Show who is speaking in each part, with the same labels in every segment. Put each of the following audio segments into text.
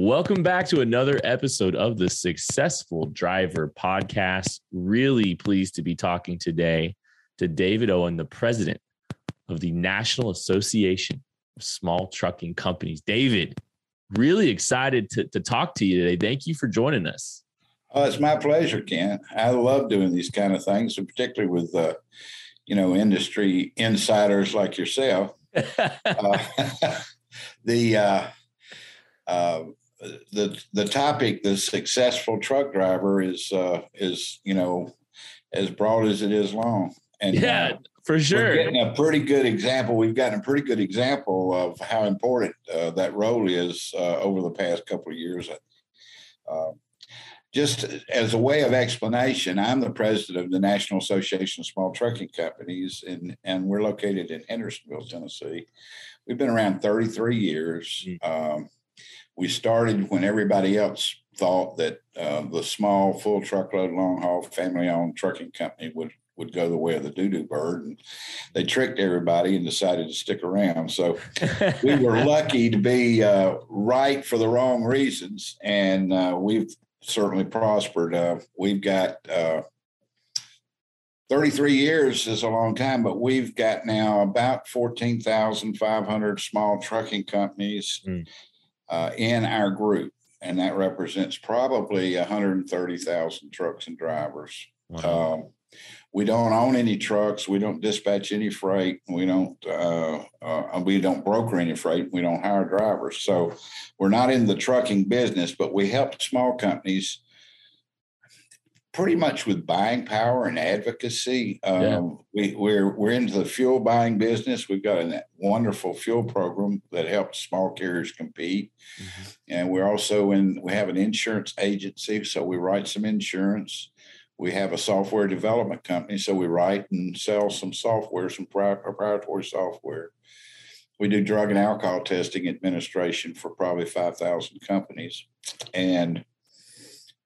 Speaker 1: Welcome back to another episode of the Successful Driver Podcast. Really pleased to be talking today to David Owen, the president of the National Association of Small Trucking Companies. David, really excited to, to talk to you today. Thank you for joining us.
Speaker 2: Oh, it's my pleasure, Ken. I love doing these kind of things, and particularly with, uh, you know, industry insiders like yourself. uh, the uh, uh, the the topic, the successful truck driver, is uh, is you know as broad as it is long.
Speaker 1: And yeah, uh, for sure,
Speaker 2: we're getting a pretty good example. We've gotten a pretty good example of how important uh, that role is uh, over the past couple of years. Uh, just as a way of explanation, I'm the president of the National Association of Small Trucking Companies, and, and we're located in Hendersonville, Tennessee. We've been around 33 years. Mm-hmm. Um, we started when everybody else thought that uh, the small full truckload long haul family owned trucking company would would go the way of the doo-doo bird and they tricked everybody and decided to stick around so we were lucky to be uh, right for the wrong reasons and uh, we've certainly prospered uh, we've got uh, 33 years is a long time, but we've got now about 14,500 small trucking companies. Mm uh, in our group, and that represents probably 130,000 trucks and drivers. Wow. Um, we don't own any trucks. We don't dispatch any freight. We don't. Uh, uh, we don't broker any freight. We don't hire drivers. So we're not in the trucking business, but we help small companies pretty much with buying power and advocacy. Um, yeah. we, we're we're into the fuel buying business. We've got a wonderful fuel program that helps small carriers compete, mm-hmm. and we're also in. We have an insurance agency, so we write some insurance. We have a software development company, so we write and sell some software, some proprietary software. We do drug and alcohol testing administration for probably five thousand companies, and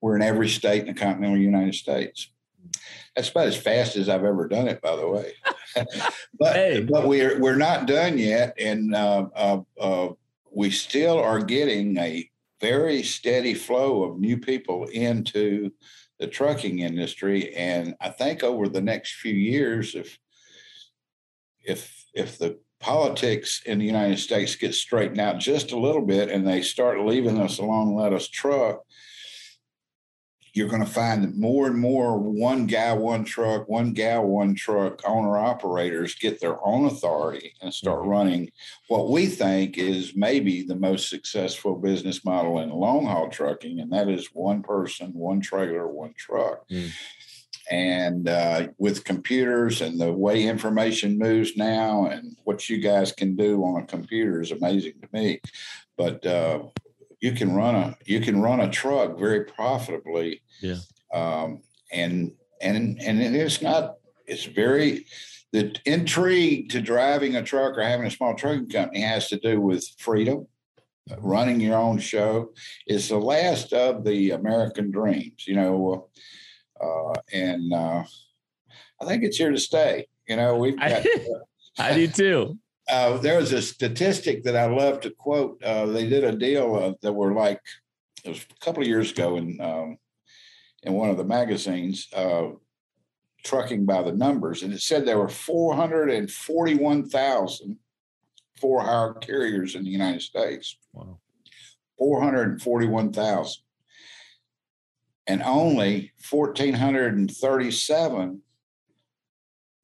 Speaker 2: we're in every state in the continental United States. That's about as fast as I've ever done it, by the way. but hey. but we're we're not done yet, and uh, uh, uh, we still are getting a very steady flow of new people into the trucking industry. And I think over the next few years, if if if the politics in the United States get straightened out just a little bit, and they start leaving us alone, let us truck you're going to find that more and more one guy, one truck, one gal, one truck owner operators get their own authority and start mm-hmm. running what we think is maybe the most successful business model in long haul trucking, and that is one person, one trailer, one truck. Mm. And uh, with computers and the way information moves now, and what you guys can do on a computer is amazing to me. But uh, you can run a you can run a truck very profitably.
Speaker 1: Yeah.
Speaker 2: Um, and and and it's not it's very the intrigue to driving a truck or having a small trucking company has to do with freedom running your own show is the last of the american dreams you know uh, and uh, i think it's here to stay you know we've got
Speaker 1: I do too
Speaker 2: uh, there was a statistic that I love to quote. Uh, they did a deal uh, that were like it was a couple of years ago in um, in one of the magazines, uh, trucking by the numbers, and it said there were four hundred and forty one thousand for hire carriers in the United States. Wow, four hundred and forty one thousand, and only fourteen hundred and thirty seven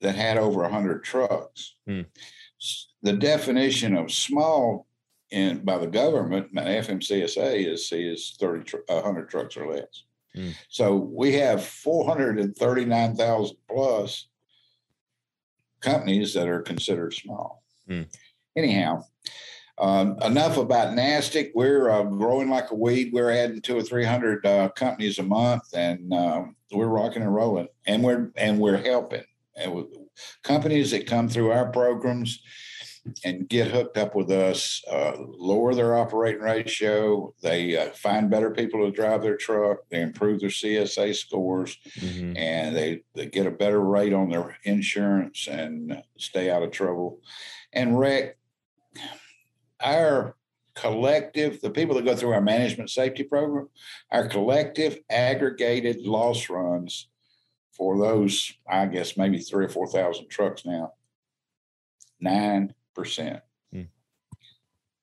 Speaker 2: that had over hundred trucks. Hmm the definition of small in by the government, FMCSA is is 30 100 trucks or less. Mm. So we have 439,000 plus companies that are considered small. Mm. Anyhow, um, enough about NASTC. We're uh, growing like a weed. We're adding two or three hundred uh, companies a month, and um, we're rocking and rolling. And we're and we're helping and companies that come through our programs and get hooked up with us, uh, lower their operating ratio. They uh, find better people to drive their truck. They improve their CSA scores, mm-hmm. and they, they get a better rate on their insurance and stay out of trouble. And Rick, our collective, the people that go through our management safety program, our collective aggregated loss runs for those, I guess, maybe three or 4,000 trucks now, 9%. Hmm.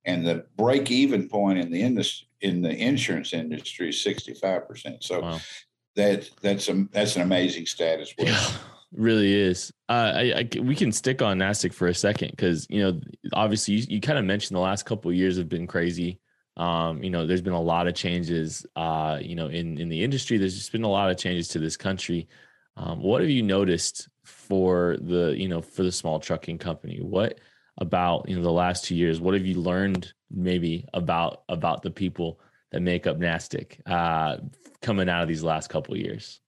Speaker 2: And the break even point in the industry, in the insurance industry is 65%. So wow. that that's a that's an amazing stat as well. Yeah,
Speaker 1: really is. Uh, I, I, we can stick on NASTC for a second because you know obviously you, you kind of mentioned the last couple of years have been crazy. Um, you know, there's been a lot of changes. Uh, you know, in in the industry, there's just been a lot of changes to this country. Um, what have you noticed for the you know for the small trucking company? What about you know the last two years? What have you learned maybe about about the people that make up Nastic uh, coming out of these last couple years?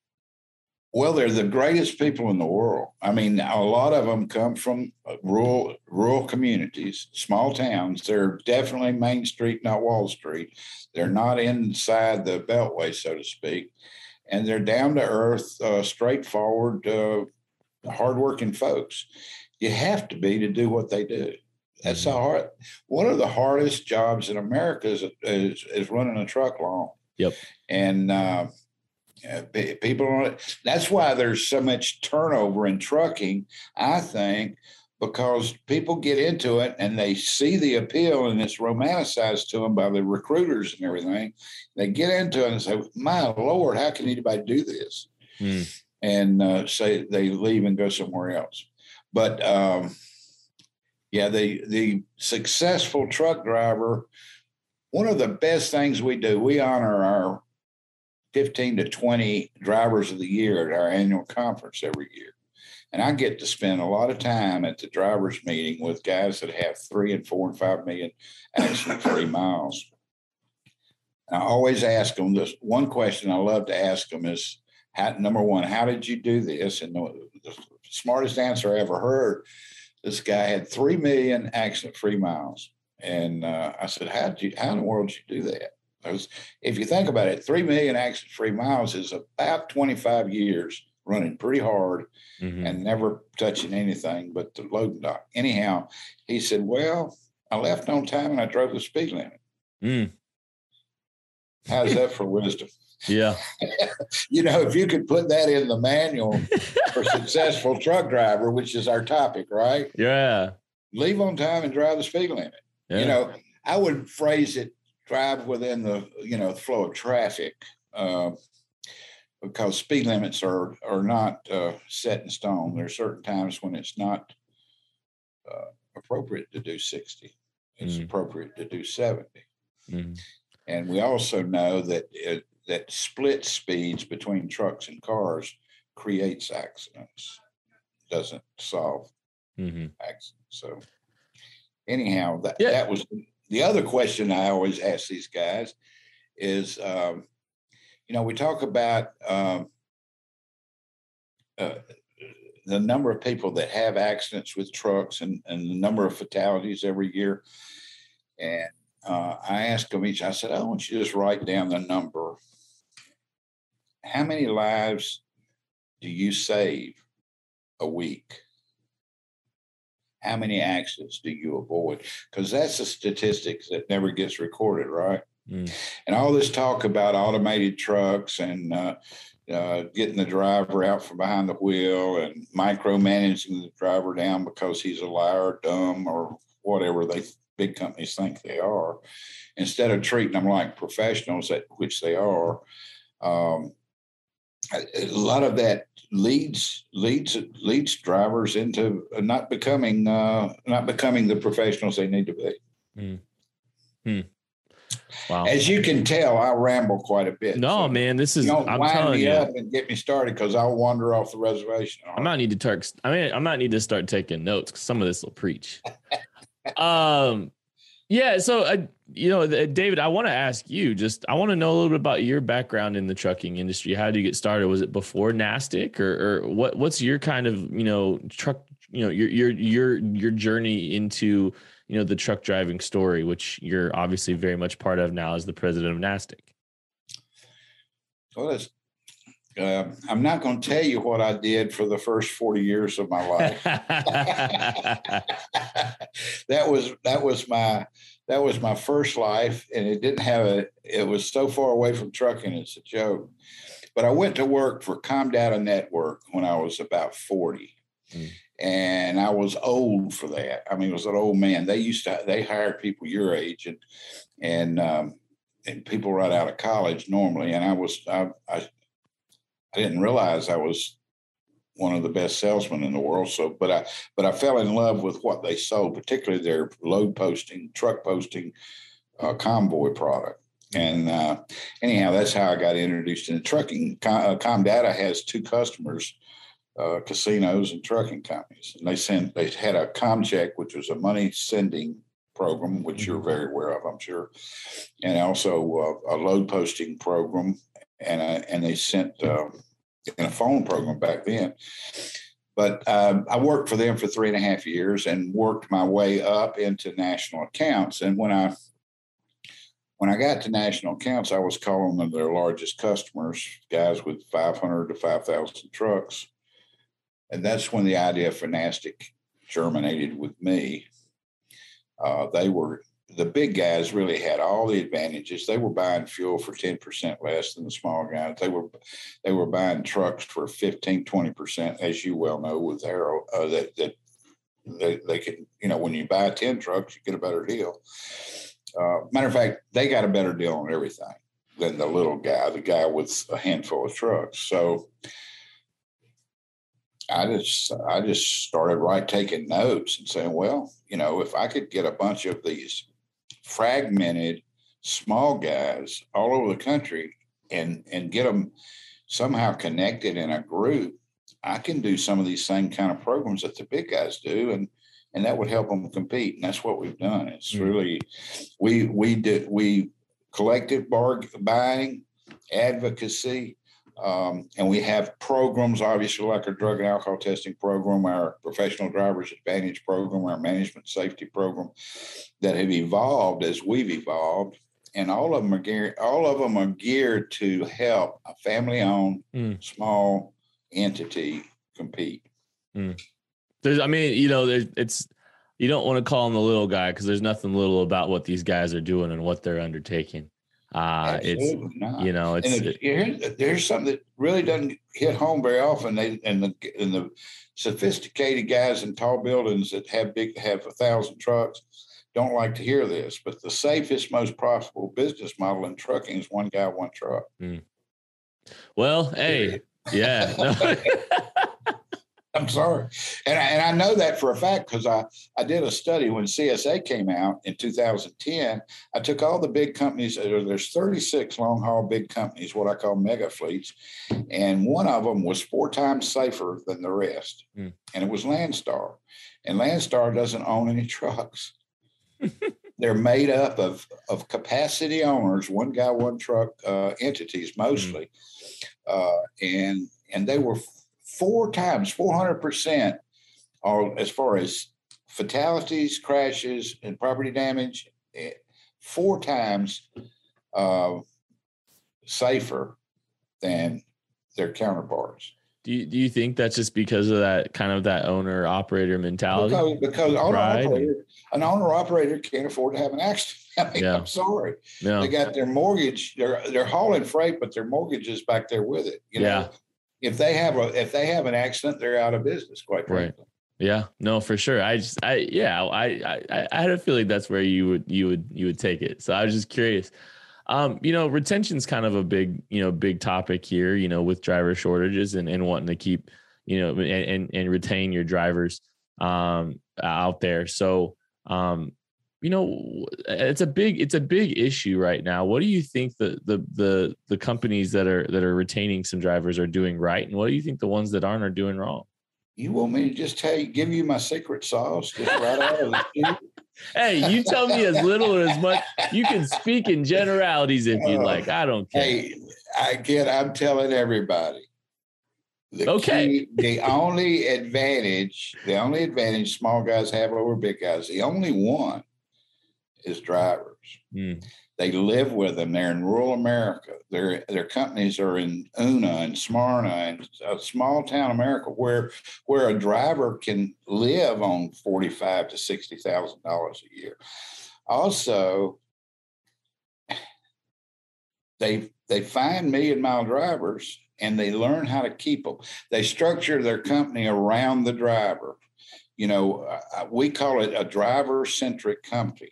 Speaker 2: Well, they're the greatest people in the world. I mean, a lot of them come from rural rural communities, small towns. They're definitely Main Street, not Wall Street. They're not inside the Beltway, so to speak and they're down to earth, uh, straightforward, uh, hardworking folks. You have to be to do what they do. That's mm-hmm. hard. One of the hardest jobs in America is, is, is running a truck long.
Speaker 1: Yep.
Speaker 2: And uh, people, that's why there's so much turnover in trucking. I think because people get into it and they see the appeal and it's romanticized to them by the recruiters and everything. They get into it and say, "My Lord, how can anybody do this?" Mm. And uh, say they leave and go somewhere else. But um, yeah, the the successful truck driver. One of the best things we do, we honor our 15 to 20 drivers of the year at our annual conference every year. And I get to spend a lot of time at the drivers' meeting with guys that have three and four and five million accident free miles. I always ask them this one question I love to ask them is how, number one, how did you do this? And the, smartest answer I ever heard this guy had 3 million accident free miles. And uh, I said, how did you, how in the world did you do that? Because if you think about it, 3 million accident free miles is about 25 years running pretty hard mm-hmm. and never touching anything but the loading dock. Anyhow, he said, Well, I left on time and I drove the speed limit. Mm. How's that for wisdom?
Speaker 1: Yeah.
Speaker 2: you know, if you could put that in the manual for successful truck driver, which is our topic, right?
Speaker 1: Yeah.
Speaker 2: Leave on time and drive the speed limit. Yeah. You know, I would phrase it drive within the, you know, flow of traffic. Uh, because speed limits are are not uh, set in stone. There are certain times when it's not uh, appropriate to do 60. It's mm appropriate to do 70. mm And we also know that it, that split speeds between trucks and cars creates accidents. Doesn't solve mm-hmm. accidents. So anyhow, that yeah. that was the other question I always ask these guys is um, you know, we talk about um, uh, the number of people that have accidents with trucks and, and the number of fatalities every year. And uh, I asked them each, I said, I want you to just write down the number. How many lives do you save a week? How many accidents do you avoid? Because that's a statistic that never gets recorded, right? Mm. And all this talk about automated trucks and uh, uh, getting the driver out from behind the wheel and micromanaging the driver down because he's a liar, dumb, or whatever they big companies think they are, instead of treating them like professionals, at which they are. Um, a lot of that leads leads leads drivers into not becoming uh, not becoming the professionals they need to be. Mm. Wow. As you can tell, I ramble quite a bit.
Speaker 1: No, so man, this is.
Speaker 2: Don't I'm wind me you. up and get me started because I'll wander off the reservation.
Speaker 1: I might need to start. I mean, I might need to start taking notes because some of this will preach. um, yeah. So, uh, you know, David, I want to ask you. Just, I want to know a little bit about your background in the trucking industry. How did you get started? Was it before NASTC, or, or what? What's your kind of, you know, truck? You know, your your your your journey into you know the truck driving story, which you're obviously very much part of now as the president of NASTC.
Speaker 2: Well, uh, I'm not going to tell you what I did for the first 40 years of my life. that was that was my that was my first life, and it didn't have a. It was so far away from trucking, it's a joke. But I went to work for ComData Network when I was about forty, mm. and I was old for that. I mean, it was an old man. They used to they hired people your age and and um, and people right out of college normally, and I was I, I I didn't realize I was one of the best salesmen in the world. So, but I but I fell in love with what they sold, particularly their load posting, truck posting, uh, convoy product. And uh, anyhow, that's how I got introduced in trucking. Com, uh, ComData has two customers, uh, casinos and trucking companies, and they sent they had a Comchek, which was a money sending program, which you're mm-hmm. very aware of, I'm sure, and also uh, a load posting program, and uh, and they sent um, in a phone program back then. But um, I worked for them for three and a half years and worked my way up into national accounts. And when I when I got to national accounts, I was calling them their largest customers, guys with 500 to 5,000 trucks. And that's when the idea of Finastic germinated with me. Uh, they were the big guys really had all the advantages. They were buying fuel for 10% less than the small guys. They were they were buying trucks for 15, 20%, as you well know with Arrow, uh, that, that they, they can, you know, when you buy 10 trucks, you get a better deal. Uh, matter of fact, they got a better deal on everything than the little guy, the guy with a handful of trucks. So I just I just started right taking notes and saying, well, you know, if I could get a bunch of these fragmented small guys all over the country and and get them somehow connected in a group i can do some of these same kind of programs that the big guys do and and that would help them compete and that's what we've done it's mm-hmm. really we we did we collective buying advocacy um, and we have programs, obviously, like our drug and alcohol testing program, our professional drivers advantage program, our management safety program, that have evolved as we've evolved. And all of them are geared, all of them are geared to help a family-owned mm. small entity compete.
Speaker 1: Mm. There's, I mean, you know, it's you don't want to call him the little guy because there's nothing little about what these guys are doing and what they're undertaking. Uh, it's not. you know it's
Speaker 2: and it, there's something that really doesn't hit home very often. They and the and the sophisticated guys in tall buildings that have big have a thousand trucks don't like to hear this, but the safest, most profitable business model in trucking is one guy, one truck. Mm.
Speaker 1: Well, hey, yeah.
Speaker 2: I'm sorry. And I, and I know that for a fact because I, I did a study when CSA came out in 2010. I took all the big companies, there's 36 long haul big companies, what I call mega fleets. And one of them was four times safer than the rest. Mm. And it was Landstar. And Landstar doesn't own any trucks. They're made up of, of capacity owners, one guy, one truck uh, entities mostly. Mm. Uh, and and they were four times, 400% are as far as fatalities, crashes, and property damage, eh, four times uh, safer than their counterparts.
Speaker 1: Do you, do you think that's just because of that kind of that owner operator mentality?
Speaker 2: Because, because owner operator, an owner operator can't afford to have an accident. I mean, yeah. I'm sorry. Yeah. They got their mortgage, they're they're hauling freight, but their mortgage is back there with it. You know? If they have a if they have an accident, they're out of business. Quite frankly. Right.
Speaker 1: Yeah, no, for sure. I just, I, yeah, I, I, I had a feeling that's where you would, you would, you would take it. So I was just curious. Um, you know, retention's kind of a big, you know, big topic here. You know, with driver shortages and and wanting to keep, you know, and and, and retain your drivers um out there. So, um, you know it's a big it's a big issue right now. What do you think the the the the companies that are that are retaining some drivers are doing right? And what do you think the ones that aren't are doing wrong?
Speaker 2: You want me to just tell you give you my secret sauce? Just right out of the
Speaker 1: hey you tell me as little or as much. You can speak in generalities if you uh, like. I don't care.
Speaker 2: hey i get i'm telling everybody. The okay. Key, the only advantage, the only advantage small guys have over big guys, the only one is drivers. Mm. They live with them. They're in rural America. Their their companies are in Una and Smyrna and a small town America where where a driver can live on forty five to sixty thousand dollars a year. Also, they they find million mile drivers and they learn how to keep them. They structure their company around the driver. You know, uh, we call it a driver centric company.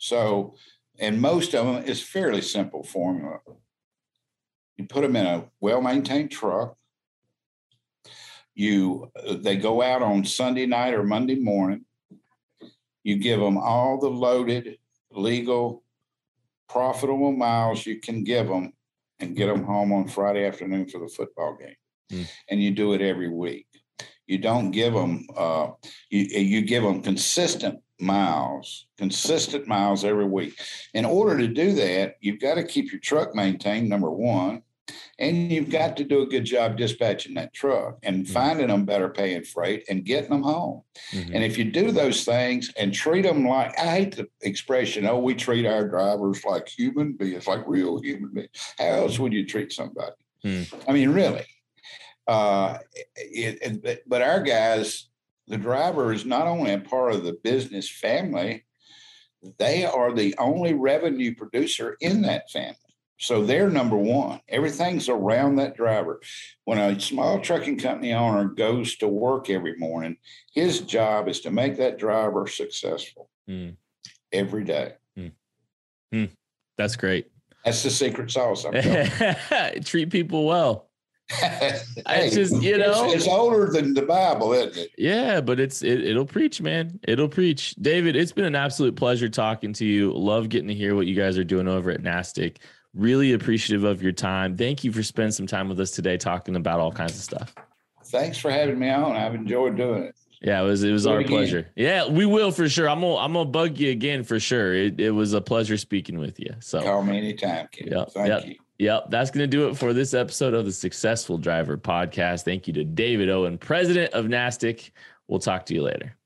Speaker 2: So, and most of them is fairly simple formula. You put them in a well maintained truck. You they go out on Sunday night or Monday morning. You give them all the loaded, legal, profitable miles you can give them and get them home on Friday afternoon for the football game. Mm. And you do it every week. You don't give them, uh, you, you give them consistent miles, consistent miles every week. In order to do that, you've got to keep your truck maintained, number one. And you've got to do a good job dispatching that truck and mm-hmm. finding them better paying freight and getting them home. Mm-hmm. And if you do those things and treat them like, I hate the expression, oh, we treat our drivers like human beings, like real human beings. How else would you treat somebody? Mm. I mean, really. Uh, it, it, but our guys, the driver is not only a part of the business family, they are the only revenue producer in that family. So they're number one. Everything's around that driver. When a small trucking company owner goes to work every morning, his job is to make that driver successful mm. every day. Mm.
Speaker 1: Mm. That's great.
Speaker 2: That's the secret sauce.
Speaker 1: Treat people well.
Speaker 2: hey, it's just you know it's, it's, older than the Bible, isn't it?
Speaker 1: Yeah, but it's it, it'll preach, man. It'll preach. David, it's been an absolute pleasure talking to you. Love getting to hear what you guys are doing over at NASTC. Really appreciative of your time. Thank you for spending some time with us today talking about all kinds of stuff.
Speaker 2: Thanks for having me on. I've enjoyed doing it.
Speaker 1: Yeah, it was it was Do our it pleasure. Yeah, we will for sure. I'm gonna I'm gonna bug you again for sure. It, it was a pleasure speaking with you. So
Speaker 2: call me anytime, Ken. Yep, Thank
Speaker 1: yep,
Speaker 2: you.
Speaker 1: Yep, that's gonna do it for this episode of the Successful Driver Podcast. Thank you to David Owen, president of NASTC. We'll talk to you later.